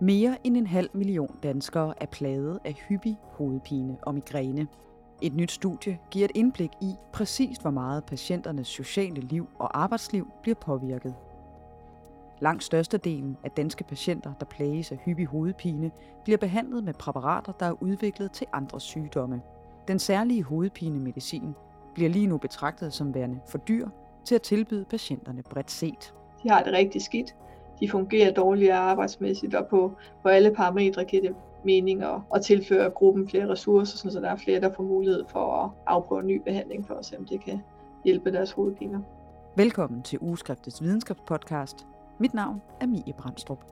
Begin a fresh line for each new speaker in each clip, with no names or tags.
Mere end en halv million danskere er plaget af hyppig hovedpine og migræne. Et nyt studie giver et indblik i præcist, hvor meget patienternes sociale liv og arbejdsliv bliver påvirket. Langt størstedelen af danske patienter, der plages af hyppig hovedpine, bliver behandlet med præparater, der er udviklet til andre sygdomme. Den særlige hovedpinemedicin bliver lige nu betragtet som værende for dyr til at tilbyde patienterne bredt set.
De har det rigtig skidt. De fungerer dårligere arbejdsmæssigt, og på, på alle parametre giver det mening at, at tilføre gruppen flere ressourcer, så der er flere, der får mulighed for at afprøve en ny behandling for at se, om det kan hjælpe deres hovedpiner.
Velkommen til Ugeskriftets videnskabspodcast. Mit navn er Mie Brandstrup.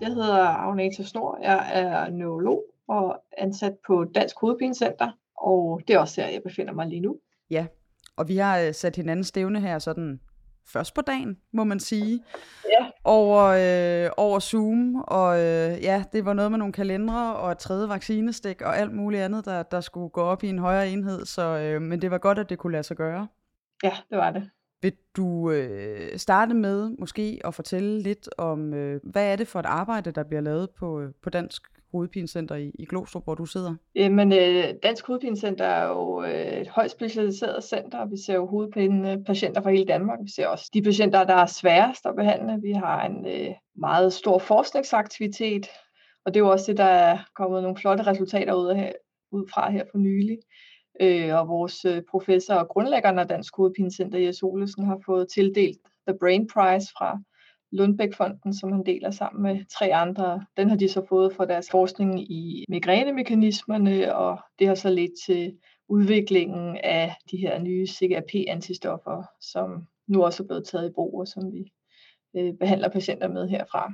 Jeg hedder Agneta Snor. Jeg er neurolog og ansat på Dansk Hovedpinecenter, og det er også her, jeg befinder mig lige nu.
Ja, og vi har øh, sat hinanden stævne her sådan først på dagen, må man sige,
ja.
over, øh, over Zoom, og øh, ja, det var noget med nogle kalendere og et tredje vaccinestik og alt muligt andet, der, der skulle gå op i en højere enhed, så, øh, men det var godt, at det kunne lade sig gøre.
Ja, det var det.
Vil du øh, starte med måske at fortælle lidt om, øh, hvad er det for et arbejde, der bliver lavet på, øh, på Dansk Hovedpinecenter i, i Glostrup, hvor du sidder?
Øh, Jamen, øh, Dansk Hovedpinecenter er jo øh, et højt specialiseret center. Vi ser jo hovedpinepatienter fra hele Danmark. Vi ser også de patienter, der er sværest at behandle. Vi har en øh, meget stor forskningsaktivitet, og det er jo også det, der er kommet nogle flotte resultater ud, af, ud fra her for nylig. Øh, og vores øh, professor og grundlæggeren af Dansk Hovedpinecenter, Jes Olesen, har fået tildelt The Brain Prize fra Lundbæk-fonden, som han deler sammen med tre andre. Den har de så fået for deres forskning i migrænemekanismerne, og det har så ledt til udviklingen af de her nye CGRP-antistoffer, som nu også er blevet taget i brug, og som vi øh, behandler patienter med herfra.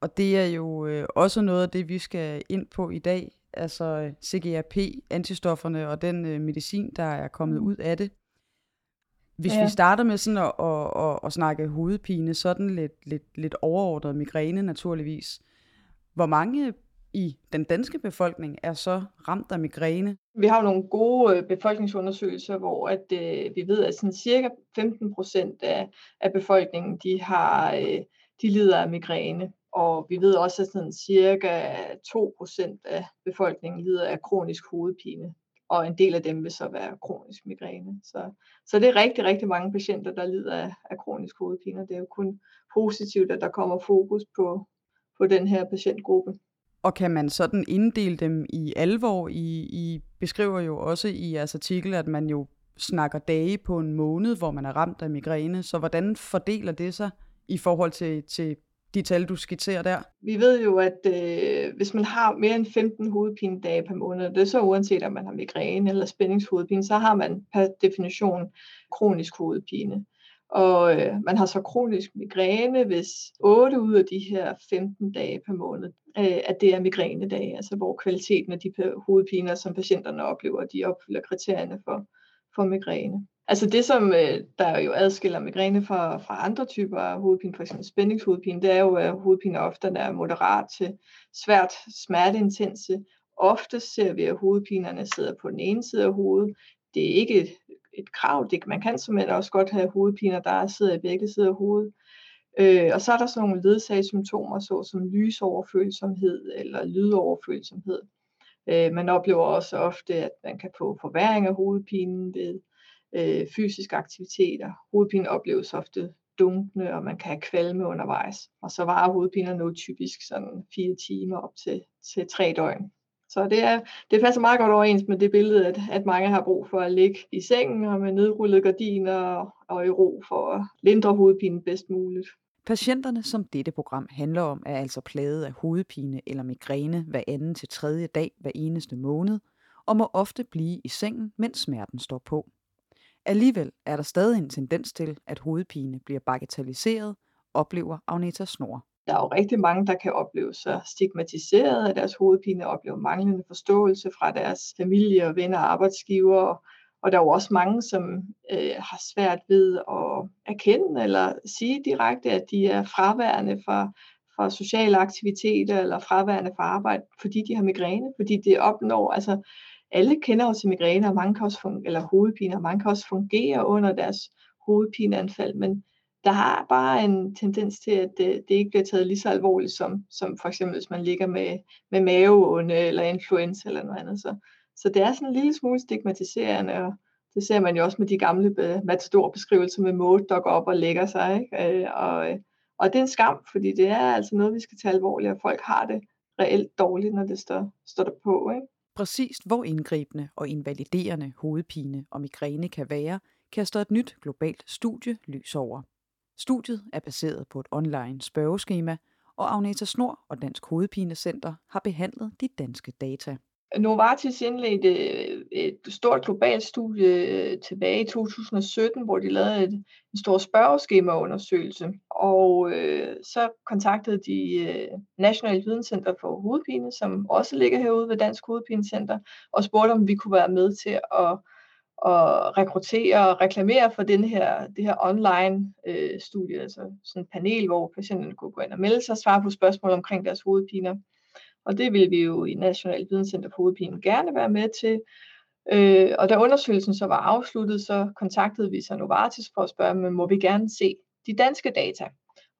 Og det er jo øh, også noget af det, vi skal ind på i dag, altså CGRP-antistofferne og den øh, medicin, der er kommet mm. ud af det. Hvis ja. vi starter med sådan at, at, at, at snakke hovedpine, sådan lidt, lidt, lidt overordnet migræne naturligvis. Hvor mange i den danske befolkning er så ramt af migræne?
Vi har jo nogle gode øh, befolkningsundersøgelser, hvor at, øh, vi ved, at sådan cirka 15 procent af, af befolkningen de har øh, de lider af migræne. Og vi ved også, at sådan cirka 2 procent af befolkningen lider af kronisk hovedpine og en del af dem vil så være kronisk migræne. Så, så det er rigtig, rigtig mange patienter, der lider af, af kronisk hovedpine, og det er jo kun positivt, at der kommer fokus på, på den her patientgruppe.
Og kan man sådan inddele dem i alvor? I, I beskriver jo også i jeres artikel, at man jo snakker dage på en måned, hvor man er ramt af migræne. Så hvordan fordeler det sig i forhold til, til de tal, du skitserer der?
Vi ved jo, at øh, hvis man har mere end 15 hovedpinedage per måned, det er så uanset om man har migræne eller spændingshovedpine, så har man per definition kronisk hovedpine. Og øh, man har så kronisk migræne, hvis 8 ud af de her 15 dage per måned, øh, at det er migrænedage, altså hvor kvaliteten af de hovedpiner, som patienterne oplever, de opfylder kriterierne for, for migræne. Altså det, som øh, der jo adskiller migræne fra, fra andre typer af hovedpine, f.eks. spændingshovedpine, det er jo, at hovedpine ofte er moderat til svært smerteintense. Ofte ser vi, at hovedpinerne sidder på den ene side af hovedet. Det er ikke et, et krav. Det, man kan som også godt have hovedpiner, der sidder i begge sider af hovedet. Øh, og så er der sådan nogle ledsagssymptomer, såsom lysoverfølsomhed eller lydoverfølsomhed. Øh, man oplever også ofte, at man kan få forværing af hovedpinen ved øh, fysiske aktiviteter. Hovedpine opleves ofte dunkende, og man kan have kvalme undervejs. Og så varer hovedpiner nu typisk sådan fire timer op til, til tre døgn. Så det, er, det passer meget godt overens med det billede, at, at mange har brug for at ligge i sengen og med nedrullede gardiner og, og i ro for at lindre hovedpinen bedst muligt.
Patienterne, som dette program handler om, er altså plaget af hovedpine eller migræne hver anden til tredje dag hver eneste måned, og må ofte blive i sengen, mens smerten står på. Alligevel er der stadig en tendens til, at hovedpine bliver bagatelliseret, oplever Agneta Snor.
Der er jo rigtig mange, der kan opleve sig stigmatiseret af deres hovedpine, opleve manglende forståelse fra deres familie og venner og arbejdsgiver. Og der er jo også mange, som øh, har svært ved at erkende eller sige direkte, at de er fraværende fra, fra sociale aktiviteter eller fraværende fra arbejde, fordi de har migræne, fordi det opnår, altså alle kender også migræne, og mange kan også fungere, eller hovedpine, og mange kan også fungere under deres hovedpineanfald, men der har bare en tendens til, at det, det ikke bliver taget lige så alvorligt, som, som for eksempel hvis man ligger med, med maveånde eller influenza eller noget andet. Så, så det er sådan en lille smule stigmatiserende, og det ser man jo også med de gamle matador-beskrivelser med måde, der går op og lægger sig. Ikke? Øh, og, og det er en skam, fordi det er altså noget, vi skal tage alvorligt, og folk har det reelt dårligt, når det står, står der på. Ikke?
Præcist hvor indgribende og invaliderende hovedpine og migræne kan være, kaster et nyt globalt studie lys over. Studiet er baseret på et online spørgeskema, og Agneta Snor og Dansk Hovedpinecenter har behandlet de danske data.
Novartis indledte øh, et stort globalt studie øh, tilbage i 2017, hvor de lavede et, en stor spørgeskemaundersøgelse. Og øh, så kontaktede de øh, National Videnscenter for Hovedpine, som også ligger herude ved Dansk Hovedpinecenter, og spurgte, om vi kunne være med til at at rekruttere og reklamere for den her, det her online øh, studie, altså sådan et panel, hvor patienterne kunne gå ind og melde sig og svare på spørgsmål omkring deres hovedpiner. Og det vil vi jo i National Videnscenter for Hovedpine gerne være med til. Øh, og da undersøgelsen så var afsluttet, så kontaktede vi så Novartis for at spørge, men må vi gerne se de danske data?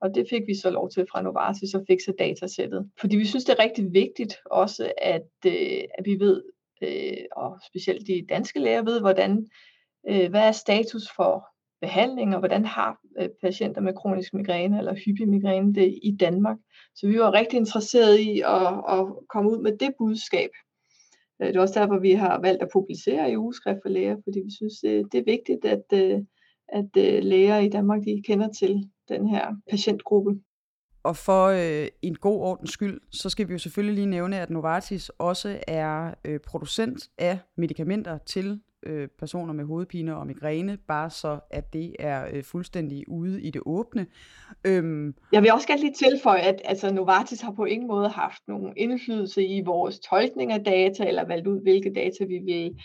Og det fik vi så lov til fra Novartis at fikse datasættet. Fordi vi synes, det er rigtig vigtigt også, at, øh, at vi ved, øh, og specielt de danske læger ved, hvordan, øh, hvad er status for behandling, og hvordan har øh, patienter med kronisk migræne eller hyppig migræne det i Danmark. Så vi var rigtig interesserede i at, at komme ud med det budskab. Øh, det er også derfor, vi har valgt at publicere i ugeskrift for læger, fordi vi synes, det er vigtigt, at, øh, at læger i Danmark de kender til den her patientgruppe.
Og for øh, en god ordens skyld, så skal vi jo selvfølgelig lige nævne, at Novartis også er øh, producent af medicamenter til øh, personer med hovedpine og migræne, bare så at det er øh, fuldstændig ude i det åbne.
Øhm. Jeg vil også gerne lige tilføje, at altså, Novartis har på ingen måde haft nogen indflydelse i vores tolkning af data, eller valgt ud, hvilke data vi vil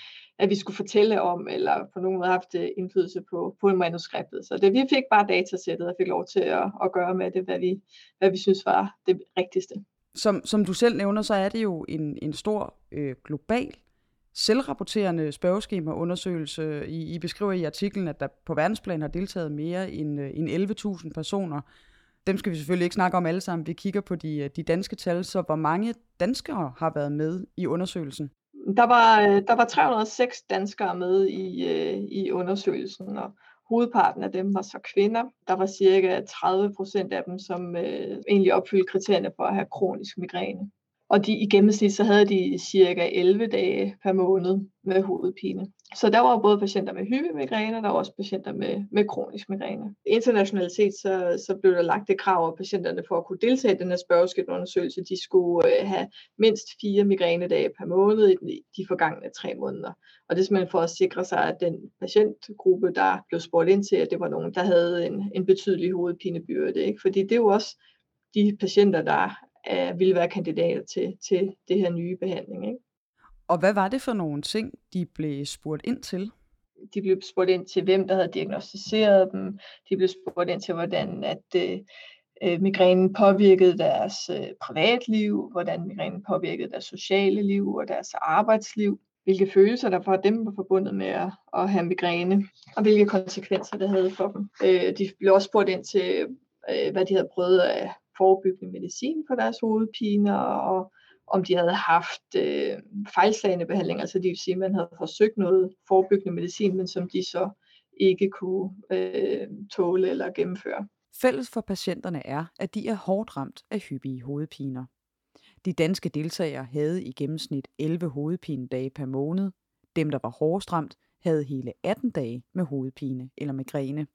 at vi skulle fortælle om, eller på nogen måde haft øh, indflydelse på, på manuskriptet. Så det, vi fik bare datasættet og fik lov til at, at gøre med det, hvad vi, hvad vi synes var det rigtigste.
Som, som du selv nævner, så er det jo en, en stor øh, global selvrapporterende spørgeskemaundersøgelse. I, I beskriver i artiklen, at der på verdensplan har deltaget mere end, øh, end 11.000 personer. Dem skal vi selvfølgelig ikke snakke om alle sammen. Vi kigger på de, øh, de danske tal. Så hvor mange danskere har været med i undersøgelsen?
Der var, øh, der var 306 danskere med i, i undersøgelsen, og hovedparten af dem var så kvinder. Der var cirka 30 procent af dem, som øh, egentlig opfyldte kriterierne for at have kronisk migræne og de, i gennemsnit så havde de cirka 11 dage per måned med hovedpine. Så der var både patienter med hyppig og der var også patienter med, med kronisk migræne. Internationalt set så, så blev der lagt det krav, at patienterne for at kunne deltage i den her spørgeskemaundersøgelse, de skulle øh, have mindst fire migrænedage per måned i de forgangne tre måneder. Og det er simpelthen for at sikre sig, at den patientgruppe, der blev spurgt ind til, at det var nogen, der havde en, en betydelig hovedpinebyrde. Ikke? Fordi det er jo også de patienter, der øh, ville være kandidater til, til det her nye behandling. Ikke?
Og hvad var det for nogle ting, de blev spurgt ind til?
De blev spurgt ind til, hvem der havde diagnostiseret dem. De blev spurgt ind til, hvordan at øh, øh, migrænen påvirkede deres øh, privatliv, hvordan migrænen påvirkede deres sociale liv og deres arbejdsliv, hvilke følelser der for dem var forbundet med at, at have migræne, og hvilke konsekvenser det havde for dem. Øh, de blev også spurgt ind til, øh, hvad de havde prøvet af forebyggende medicin for deres hovedpine, og om de havde haft øh, fejlslagende behandling, altså det vil sige, at man havde forsøgt noget forebyggende medicin, men som de så ikke kunne øh, tåle eller gennemføre.
Fælles for patienterne er, at de er hårdt ramt af hyppige hovedpiner. De danske deltagere havde i gennemsnit 11 hovedpinedage per måned. Dem, der var hårdest ramt, havde hele 18 dage med hovedpine eller migræne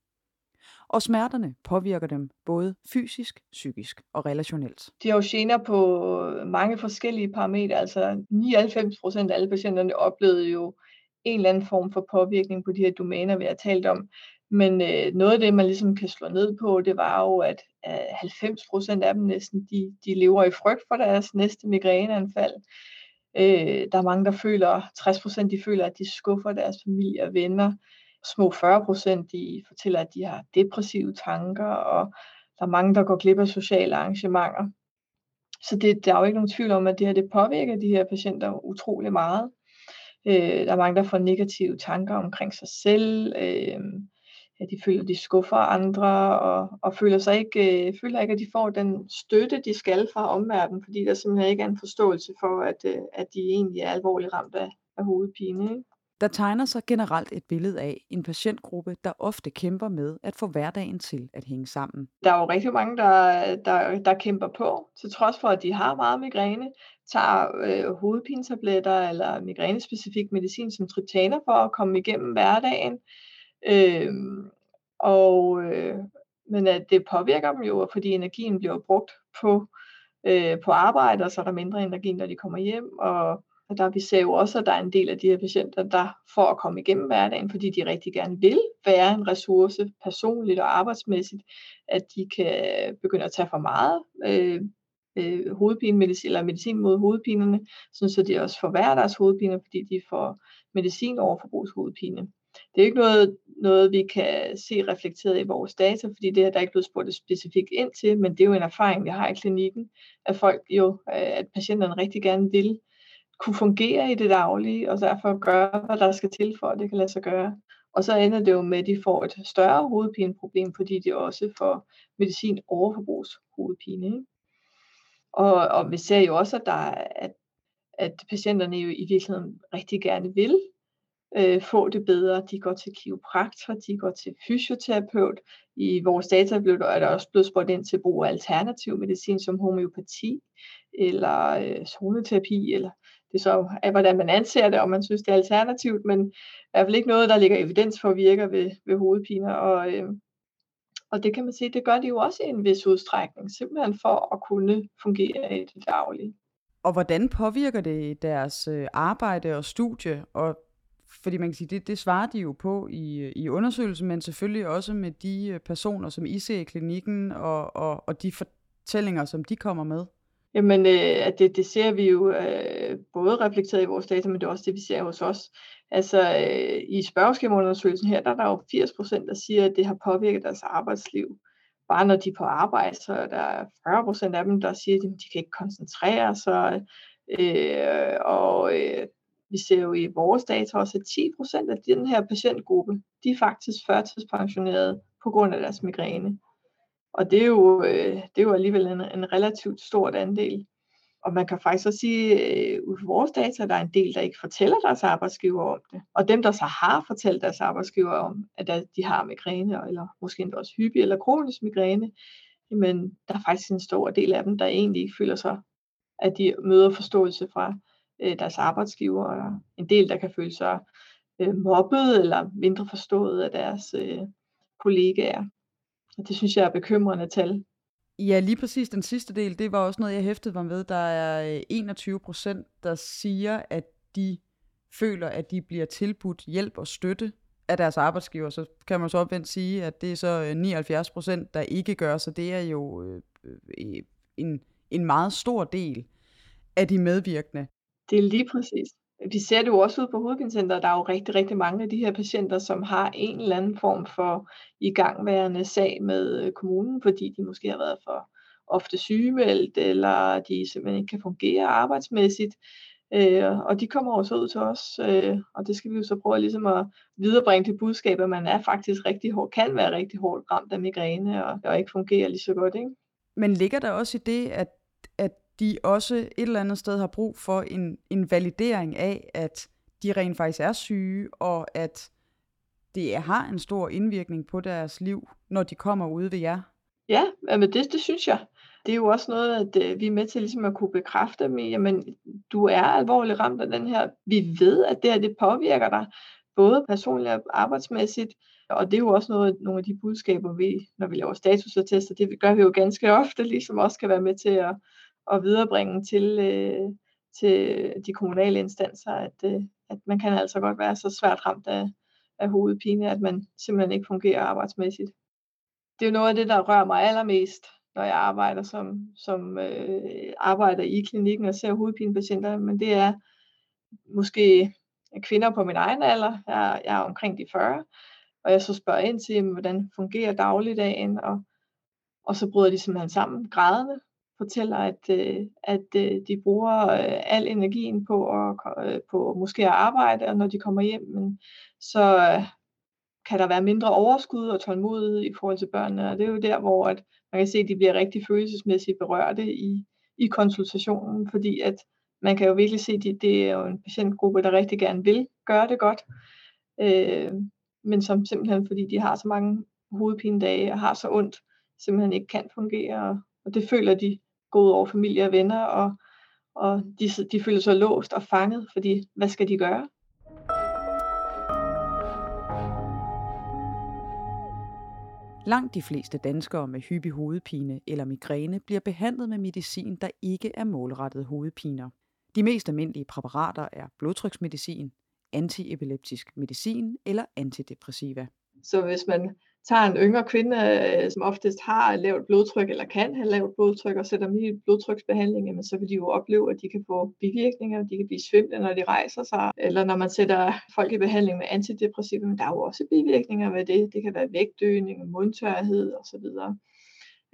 og smerterne påvirker dem både fysisk, psykisk og relationelt.
De har jo gener på øh, mange forskellige parametre, altså 99 procent af alle patienterne oplevede jo en eller anden form for påvirkning på de her domæner, vi har talt om. Men øh, noget af det, man ligesom kan slå ned på, det var jo, at øh, 90 procent af dem næsten, de, de lever i frygt for deres næste migræneanfald. Øh, der er mange, der føler, 60 procent, de føler, at de skuffer deres familie og venner små 40 procent, de fortæller, at de har depressive tanker, og der er mange, der går glip af sociale arrangementer. Så det, der er jo ikke nogen tvivl om, at det her det påvirker de her patienter utrolig meget. Øh, der er mange, der får negative tanker omkring sig selv. Øh, ja, de føler, de skuffer andre, og, og føler sig ikke, øh, føler ikke, at de får den støtte, de skal fra omverdenen, fordi der simpelthen ikke er en forståelse for, at, øh, at de egentlig er alvorligt ramt af, af hovedpine. Ikke?
Der tegner sig generelt et billede af en patientgruppe, der ofte kæmper med at få hverdagen til at hænge sammen.
Der er jo rigtig mange, der, der, der kæmper på, til trods for, at de har meget migræne, tager øh, hovedpinetabletter eller migrænespecifik medicin som triptaner for at komme igennem hverdagen. Øh, og, øh, men at det påvirker dem jo, fordi energien bliver brugt på, øh, på arbejde, og så er der mindre energi, når de kommer hjem. Og, og der vi ser jo også, at der er en del af de her patienter, der for at komme igennem hverdagen, fordi de rigtig gerne vil være en ressource personligt og arbejdsmæssigt, at de kan begynde at tage for meget øh, øh, hovedpinemedicin, eller medicin mod hovedpinerne, så de også forværrer deres hovedpine, fordi de får medicin over forbrugshovedpine. Det er ikke noget, noget, vi kan se reflekteret i vores data, fordi det er der ikke blevet spurgt specifikt ind til, men det er jo en erfaring, vi har i klinikken, at folk jo, øh, at patienterne rigtig gerne vil kunne fungere i det daglige, og derfor gøre, hvad der skal til for, at det kan lade sig gøre. Og så ender det jo med, at de får et større hovedpineproblem, fordi de også får medicin overforbrugs hovedpine. Ikke? Og, og vi ser jo også, at, der, at, at patienterne jo i virkeligheden rigtig gerne vil øh, få det bedre. De går til kiropraktor, de går til fysioterapeut. I vores data blev der, er der også blevet spurgt ind til brug af alternativ medicin som homeopati eller øh, zoneterapi, eller det så af, hvordan man anser det, om man synes, det er alternativt, men i hvert fald ikke noget, der ligger evidens for virker ved, ved hovedpiner. Og, øh, og det kan man sige, det gør de jo også i en vis udstrækning, simpelthen for at kunne fungere i det daglige.
Og hvordan påvirker det deres øh, arbejde og studie? Og fordi man kan sige, det, det svarer de jo på i, i undersøgelsen, men selvfølgelig også med de øh, personer, som I ser i klinikken, og, og, og de fortællinger, som de kommer med.
Jamen, øh, det, det ser vi jo øh, både reflekteret i vores data, men det er også det, vi ser hos os. Altså, øh, i spørgeskemaundersøgelsen her, der er der jo 80 procent, der siger, at det har påvirket deres arbejdsliv. Bare når de er på arbejde, så er der 40 procent af dem, der siger, at de kan ikke koncentrere sig. Øh, og øh, vi ser jo i vores data også, at 10 procent af den her patientgruppe, de er faktisk førtidspensionerede på grund af deres migræne. Og det er jo, øh, det er jo alligevel en, en relativt stort andel. Og man kan faktisk også sige, at ud fra vores data, at der er en del, der ikke fortæller deres arbejdsgiver om det. Og dem, der så har fortalt deres arbejdsgiver om, at de har migræne, eller måske endda også hyppig eller kronisk migræne, men der er faktisk en stor del af dem, der egentlig ikke føler sig, at de møder forståelse fra øh, deres arbejdsgiver, og en del, der kan føle sig øh, mobbet eller mindre forstået af deres kollegaer. Og det synes jeg er bekymrende tal.
Ja, lige præcis den sidste del, det var også noget, jeg hæftede mig ved. Der er 21 øh, procent, der siger, at de føler, at de bliver tilbudt hjælp og støtte af deres arbejdsgiver. Så kan man så opvendt sige, at det er så 79 øh, procent, der ikke gør, så det er jo øh, en, en meget stor del af de medvirkende.
Det er lige præcis. Vi ser det jo også ud på hovedpinecenter, der er jo rigtig, rigtig mange af de her patienter, som har en eller anden form for igangværende sag med øh, kommunen, fordi de måske har været for ofte sygemeldt, eller de simpelthen ikke kan fungere arbejdsmæssigt. Øh, og de kommer også ud til os, øh, og det skal vi jo så prøve ligesom at viderebringe det budskab, at man er faktisk rigtig hård, kan være rigtig hårdt ramt af migræne, og, og ikke fungerer lige så godt. Ikke?
Men ligger der også i det, at, at de også et eller andet sted har brug for en, en validering af, at de rent faktisk er syge, og at det har en stor indvirkning på deres liv, når de kommer ud ved jer?
Ja, men det, det synes jeg. Det er jo også noget, at øh, vi er med til ligesom at kunne bekræfte dem i, jamen, du er alvorligt ramt af den her. Vi ved, at det her det påvirker dig, både personligt og arbejdsmæssigt, og det er jo også noget, nogle af de budskaber, vi, når vi laver statusattester, det gør vi jo ganske ofte, ligesom også kan være med til at, at viderebringe til, øh, til de kommunale instanser, at, øh, at man kan altså godt være så svært ramt af, af hovedpine, at man simpelthen ikke fungerer arbejdsmæssigt. Det er jo noget af det, der rører mig allermest, når jeg arbejder som, som øh, arbejder i klinikken og ser hovedpinepatienter, men det er måske kvinder på min egen alder. Jeg, jeg er omkring de 40, og jeg så spørger ind til, hvordan fungerer dagligdagen, og, og så bryder de simpelthen sammen grædende, fortæller, at, øh, at øh, de bruger øh, al energien på, at, øh, på måske at arbejde, og når de kommer hjem, men så øh, kan der være mindre overskud og tålmodighed i forhold til børnene, og det er jo der, hvor at man kan se, at de bliver rigtig følelsesmæssigt berørte i, i konsultationen, fordi at man kan jo virkelig se, at det, det er jo en patientgruppe, der rigtig gerne vil gøre det godt, øh, men som simpelthen, fordi de har så mange hovedpinedage og har så ondt, simpelthen ikke kan fungere, og det føler de gået over familie og venner, og, og de, de føler sig låst og fanget, fordi hvad skal de gøre?
Langt de fleste danskere med hyppig hovedpine eller migræne bliver behandlet med medicin, der ikke er målrettet hovedpiner. De mest almindelige præparater er blodtryksmedicin, antiepileptisk medicin eller antidepressiva.
Så hvis man tager en yngre kvinde, øh, som oftest har lavt blodtryk eller kan have lavt blodtryk og sætter dem i blodtryksbehandling, jamen, så vil de jo opleve, at de kan få bivirkninger, de kan blive svimle, når de rejser sig, eller når man sætter folk i behandling med antidepressiva, men der er jo også bivirkninger ved det. Det kan være vægtøgning, mundtørhed osv.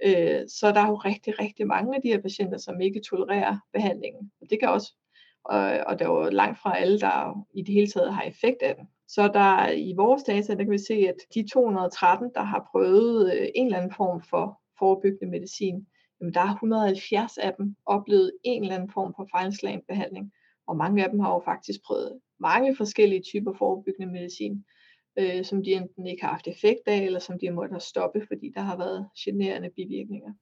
Øh, så der er jo rigtig, rigtig mange af de her patienter, som ikke tolererer behandlingen. Og det kan også, og der er jo langt fra alle, der i det hele taget har effekt af den. Så der i vores data, der kan vi se, at de 213, der har prøvet øh, en eller anden form for forebyggende medicin, jamen der er 170 af dem oplevet en eller anden form for fejlslagen behandling. Og mange af dem har jo faktisk prøvet mange forskellige typer forebyggende medicin, øh, som de enten ikke har haft effekt af, eller som de har måttet stoppe, fordi der har været generende bivirkninger.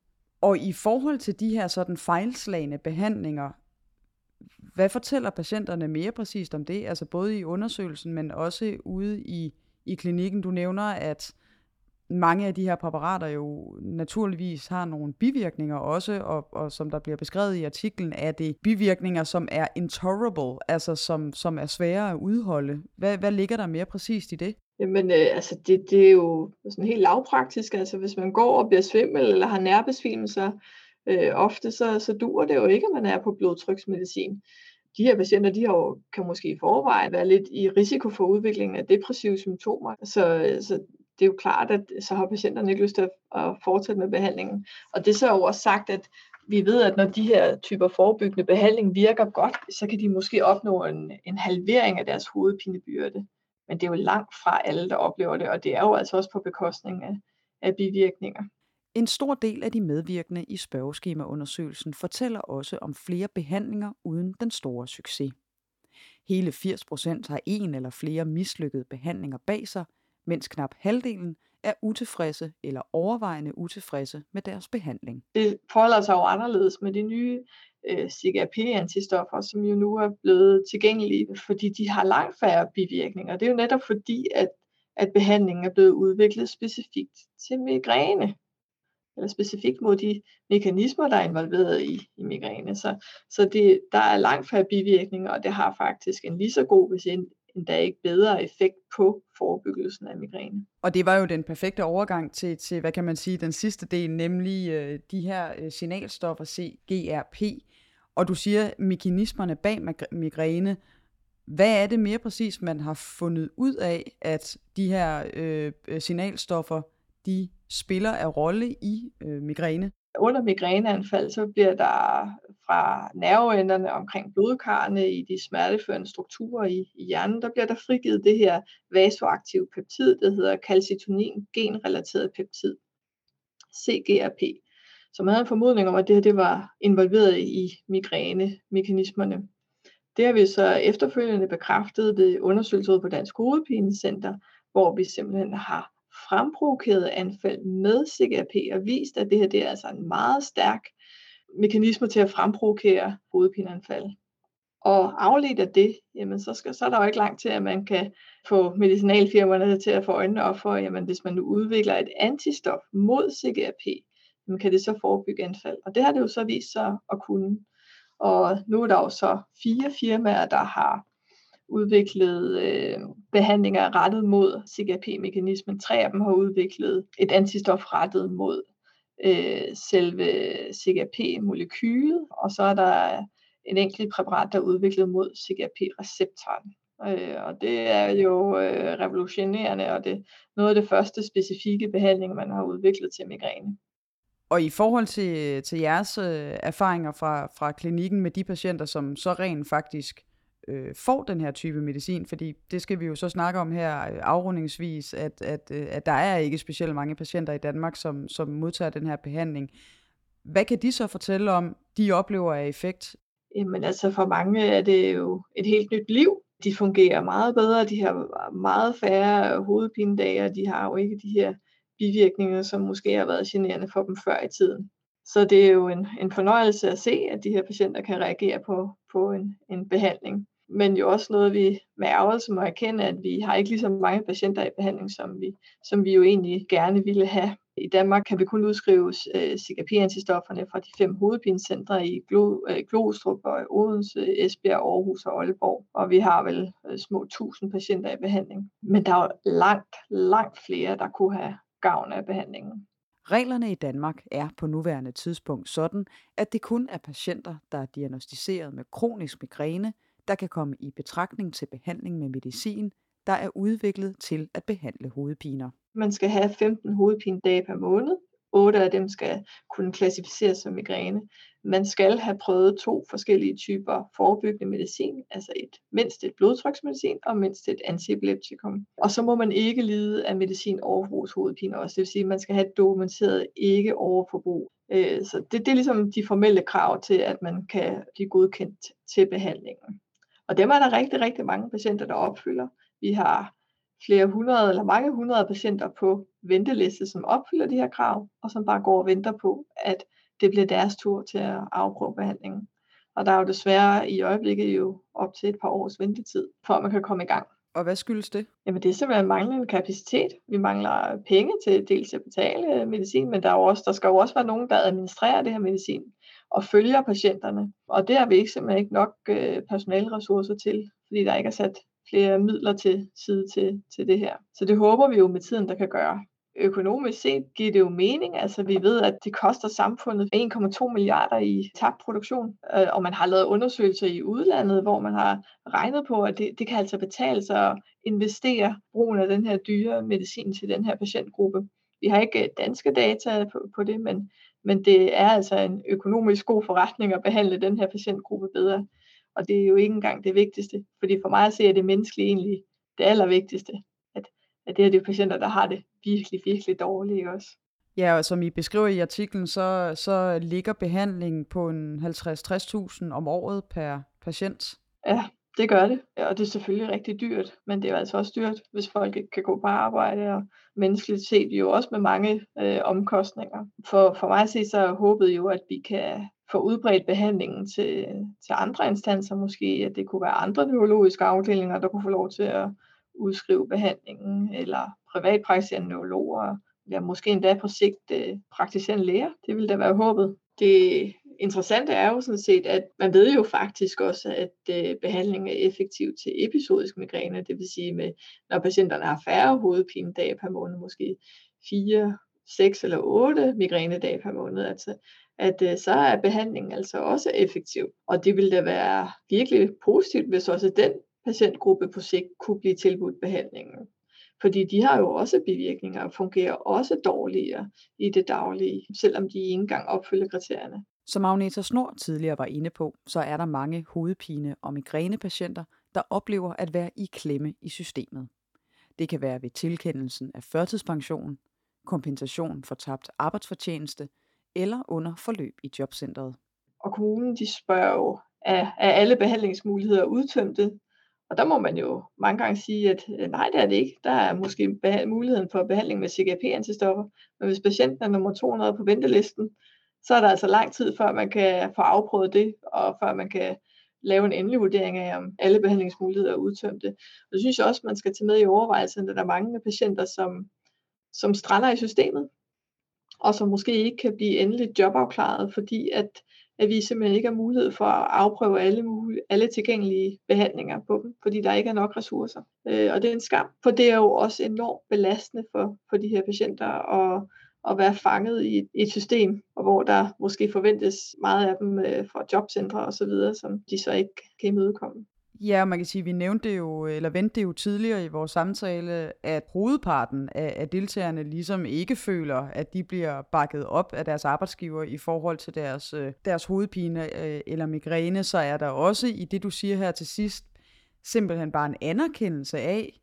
Og i forhold til de her sådan fejlslagende behandlinger, hvad fortæller patienterne mere præcist om det? Altså både i undersøgelsen, men også ude i, i klinikken. Du nævner, at mange af de her præparater jo naturligvis har nogle bivirkninger også, og, og som der bliver beskrevet i artiklen, er det bivirkninger, som er intolerable, altså som, som er svære at udholde. Hvad, hvad ligger der mere præcist i det?
Jamen, øh, altså det, det er jo sådan helt lavpraktisk. Altså hvis man går og bliver svimmel eller har nærbesvimelser, øh, ofte så, så duer det jo ikke, at man er på blodtryksmedicin. De her patienter, de har jo, kan måske i forvejen være lidt i risiko for udviklingen af depressive symptomer. Så, så det er jo klart, at så har patienterne ikke lyst til at fortsætte med behandlingen. Og det er så jo også sagt, at vi ved, at når de her typer forebyggende behandling virker godt, så kan de måske opnå en, en halvering af deres hovedpinebyrde. Men det er jo langt fra alle, der oplever det, og det er jo altså også på bekostning af, af bivirkninger.
En stor del af de medvirkende i spørgeskemaundersøgelsen fortæller også om flere behandlinger uden den store succes. Hele 80 procent har en eller flere mislykkede behandlinger bag sig, mens knap halvdelen er utilfredse eller overvejende utilfredse med deres behandling.
Det forholder sig jo anderledes med de nye øh, CGRP-antistoffer, som jo nu er blevet tilgængelige, fordi de har langt færre bivirkninger. Det er jo netop fordi, at, at behandlingen er blevet udviklet specifikt til migræne eller specifikt mod de mekanismer, der er involveret i, i migræne. Så, så det, der er langt færre bivirkninger, og det har faktisk en lige så god, hvis endda ikke bedre effekt på forebyggelsen af migræne.
Og det var jo den perfekte overgang til, til hvad kan man sige, den sidste del, nemlig øh, de her øh, signalstoffer CGRP. Og du siger mekanismerne bag migræne. Hvad er det mere præcis, man har fundet ud af, at de her øh, øh signalstoffer, de spiller af rolle i øh, migræne?
Under migræneanfald, så bliver der fra nerveenderne omkring blodkarrene i de smerteførende strukturer i, i hjernen, der bliver der frigivet det her vasoaktive peptid, der hedder calcitonin genrelateret peptid, CGRP. Så man havde en formodning om, at det her det var involveret i migrænemekanismerne. Det har vi så efterfølgende bekræftet ved undersøgelser på Dansk Hovedpinecenter, hvor vi simpelthen har fremprovokeret anfald med CGRP og vist, at det her det er altså en meget stærk mekanisme til at fremprovokere hovedpineanfald. Og afledt af det, jamen så, skal, så er der jo ikke langt til, at man kan få medicinalfirmaerne til at få øjnene op for, jamen hvis man nu udvikler et antistof mod CGRP, jamen kan det så forebygge anfald. Og det har det jo så vist sig at kunne. Og nu er der jo så fire firmaer, der har udviklet øh, behandlinger rettet mod CGRP-mekanismen. Tre af dem har udviklet et antistof rettet mod øh, selve CGRP-molekylet, og så er der en enkelt præparat, der er udviklet mod CGRP-receptoren. Øh, og det er jo øh, revolutionerende, og det er noget af det første specifikke behandling, man har udviklet til migræne.
Og i forhold til, til jeres øh, erfaringer fra, fra klinikken med de patienter, som så rent faktisk øh, får den her type medicin, fordi det skal vi jo så snakke om her øh, afrundingsvis, at, at, øh, at der er ikke specielt mange patienter i Danmark, som, som modtager den her behandling. Hvad kan de så fortælle om, de oplever af effekt?
Jamen altså for mange er det jo et helt nyt liv. De fungerer meget bedre, de har meget færre hovedpinedage, og de har jo ikke de her bivirkninger, som måske har været generende for dem før i tiden. Så det er jo en, en fornøjelse at se, at de her patienter kan reagere på, på en, en behandling men jo også noget, vi med ærgelse må erkende, at vi har ikke lige så mange patienter i behandling, som vi, som vi jo egentlig gerne ville have. I Danmark kan vi kun udskrive øh, CKP-antistofferne fra de fem hovedpinecentre i Glo, øh, Glostrup og Odense, Esbjerg, Aarhus og Aalborg. Og vi har vel øh, små tusind patienter i behandling. Men der er jo langt, langt flere, der kunne have gavn af behandlingen.
Reglerne i Danmark er på nuværende tidspunkt sådan, at det kun er patienter, der er diagnostiseret med kronisk migræne, der kan komme i betragtning til behandling med medicin, der er udviklet til at behandle hovedpiner.
Man skal have 15 hovedpinedage per måned. 8 af dem skal kunne klassificeres som migræne. Man skal have prøvet to forskellige typer forebyggende medicin, altså et mindst et blodtryksmedicin og mindst et antiepileptikum. Og så må man ikke lide af medicin overforbrugshovedpine også, det vil sige, at man skal have dokumenteret ikke overforbrug. Øh, så det, det er ligesom de formelle krav til, at man kan blive godkendt til behandlingen. Og dem er der rigtig, rigtig mange patienter, der opfylder. Vi har flere hundrede eller mange hundrede patienter på venteliste, som opfylder de her krav, og som bare går og venter på, at det bliver deres tur til at afprøve behandlingen. Og der er jo desværre i øjeblikket jo op til et par års ventetid, for at man kan komme i gang.
Og hvad skyldes det?
Jamen det er simpelthen manglende kapacitet. Vi mangler penge til dels at betale medicin, men der, er jo også, der skal jo også være nogen, der administrerer det her medicin og følger patienterne. Og det har vi ikke simpelthen ikke nok øh, personalressourcer til, fordi der ikke er sat flere midler til side til, til det her. Så det håber vi jo med tiden, der kan gøre. Økonomisk set giver det jo mening. Altså vi ved, at det koster samfundet 1,2 milliarder i tabt produktion, øh, og man har lavet undersøgelser i udlandet, hvor man har regnet på, at det, det kan altså betale sig at investere brugen af den her dyre medicin til den her patientgruppe. Vi har ikke øh, danske data på, på det, men, men det er altså en økonomisk god forretning at behandle den her patientgruppe bedre. Og det er jo ikke engang det vigtigste, fordi for mig at se, er det menneskelige egentlig det allervigtigste. At, at det er de patienter, der har det virkelig, virkelig dårligt også.
Ja, og som I beskriver i artiklen, så, så ligger behandlingen på en 50-60.000 om året per patient.
Ja, det gør det, og det er selvfølgelig rigtig dyrt, men det er altså også dyrt, hvis folk ikke kan gå på arbejde, og menneskeligt set jo også med mange øh, omkostninger. For, for mig at se, så er håbet jo, at vi kan få udbredt behandlingen til, til andre instanser måske, at det kunne være andre neurologiske afdelinger, der kunne få lov til at udskrive behandlingen, eller privatpraktiserende neurologer, eller måske endda på sigt øh, praktiserende læger. Det ville da være håbet. Det interessante er jo sådan set, at man ved jo faktisk også, at øh, er effektiv til episodisk migræne, det vil sige, med, når patienterne har færre hovedpinedage per måned, måske fire, seks eller otte migrænedage per måned, altså, at øh, så er behandlingen altså også effektiv. Og det ville da være virkelig positivt, hvis også den patientgruppe på sigt kunne blive tilbudt behandlingen. Fordi de har jo også bivirkninger og fungerer også dårligere i det daglige, selvom de ikke engang opfylder kriterierne.
Som Agneta Snor tidligere var inde på, så er der mange hovedpine- og migrænepatienter, der oplever at være i klemme i systemet. Det kan være ved tilkendelsen af førtidspension, kompensation for tabt arbejdsfortjeneste eller under forløb i jobcentret.
Og kommunen de spørger jo, er, er alle behandlingsmuligheder udtømte? Og der må man jo mange gange sige, at øh, nej, det er det ikke. Der er måske muligheden for behandling med CGP-antistoffer, men hvis patienten er nummer 200 på ventelisten, så er der altså lang tid, før man kan få afprøvet det, og før man kan lave en endelig vurdering af, om alle behandlingsmuligheder er udtømte. Og det synes jeg også, man skal tage med i overvejelsen, at der er mange patienter, som, som strander i systemet, og som måske ikke kan blive endeligt jobafklaret, fordi at, at vi simpelthen ikke har mulighed for at afprøve alle, mulige, alle tilgængelige behandlinger på dem, fordi der ikke er nok ressourcer. Øh, og det er en skam, for det er jo også enormt belastende for, for de her patienter, og at være fanget i et, system, og hvor der måske forventes meget af dem øh, fra jobcentre og så videre, som de så ikke kan imødekomme.
Ja, man kan sige, at vi nævnte det jo, eller vendte det jo tidligere i vores samtale, at hovedparten af, af deltagerne ligesom ikke føler, at de bliver bakket op af deres arbejdsgiver i forhold til deres, øh, deres hovedpine øh, eller migræne, så er der også i det, du siger her til sidst, simpelthen bare en anerkendelse af,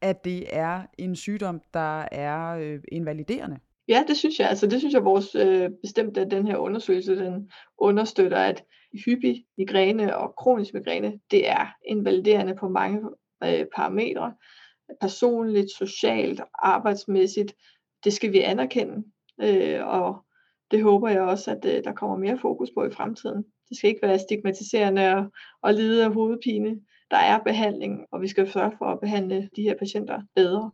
at det er en sygdom, der er øh, invaliderende.
Ja, det synes jeg. Altså, det synes jeg, vores øh, bestemt, at den her undersøgelse, den understøtter, at hyppig migræne og kronisk migræne, det er invaliderende på mange øh, parametre. Personligt, socialt, arbejdsmæssigt. Det skal vi anerkende. Øh, og det håber jeg også, at øh, der kommer mere fokus på i fremtiden. Det skal ikke være stigmatiserende og, og lide af hovedpine. Der er behandling, og vi skal sørge for at behandle de her patienter bedre.